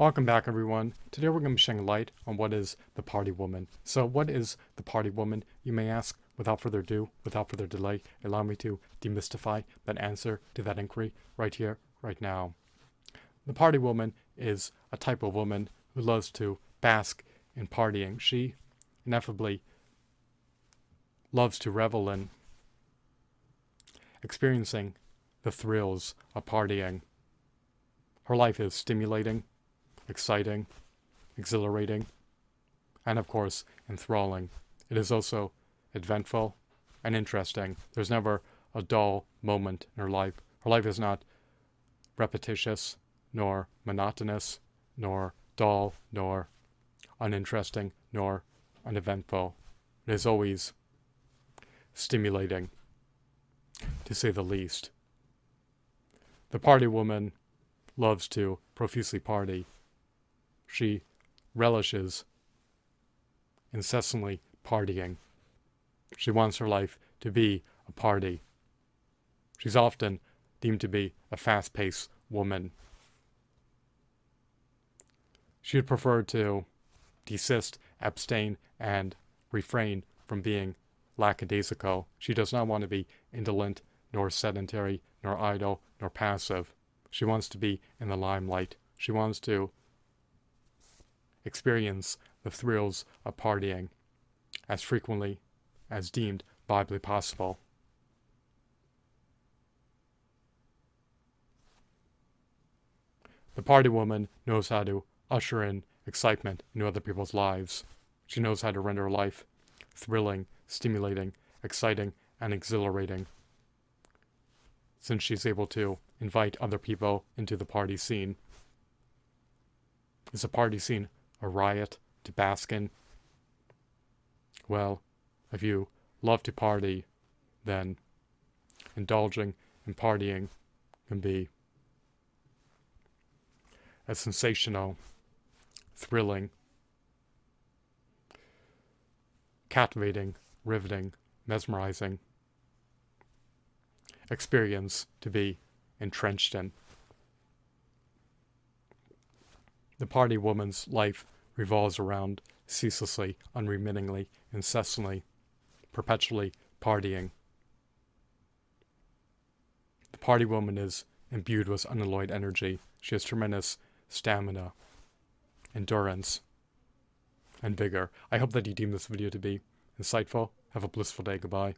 Welcome back, everyone. Today we're going to be shedding light on what is the party woman. So, what is the party woman, you may ask? Without further ado, without further delay, allow me to demystify that answer to that inquiry right here, right now. The party woman is a type of woman who loves to bask in partying. She ineffably loves to revel in experiencing the thrills of partying. Her life is stimulating, exciting, exhilarating, and of course, enthralling. It is also eventful and interesting. There's never a dull moment in her life. Her life is not repetitious, nor monotonous, nor dull, nor uninteresting, nor uneventful. It is always stimulating, to say the least. The party woman loves to profusely party she relishes incessantly partying. She wants her life to be a party. She's often deemed to be a fast paced woman. She would prefer to desist, abstain, and refrain from being lackadaisical. She does not want to be indolent, nor sedentary, nor idle, nor passive. She wants to be in the limelight. She wants to experience the thrills of partying as frequently as deemed biblically possible. The party woman knows how to usher in excitement into other people's lives. She knows how to render life thrilling, stimulating, exciting, and exhilarating. Since she's able to invite other people into the party scene. Is a party scene a riot to bask in? Well, if you love to party, then indulging in partying can be a sensational, thrilling, captivating, riveting, mesmerizing experience to be entrenched in. The party woman's life revolves around ceaselessly, unremittingly, incessantly, perpetually partying. The party woman is imbued with unalloyed energy. She has tremendous stamina, endurance, and vigor. I hope that you deem this video to be insightful. Have a blissful day. Goodbye.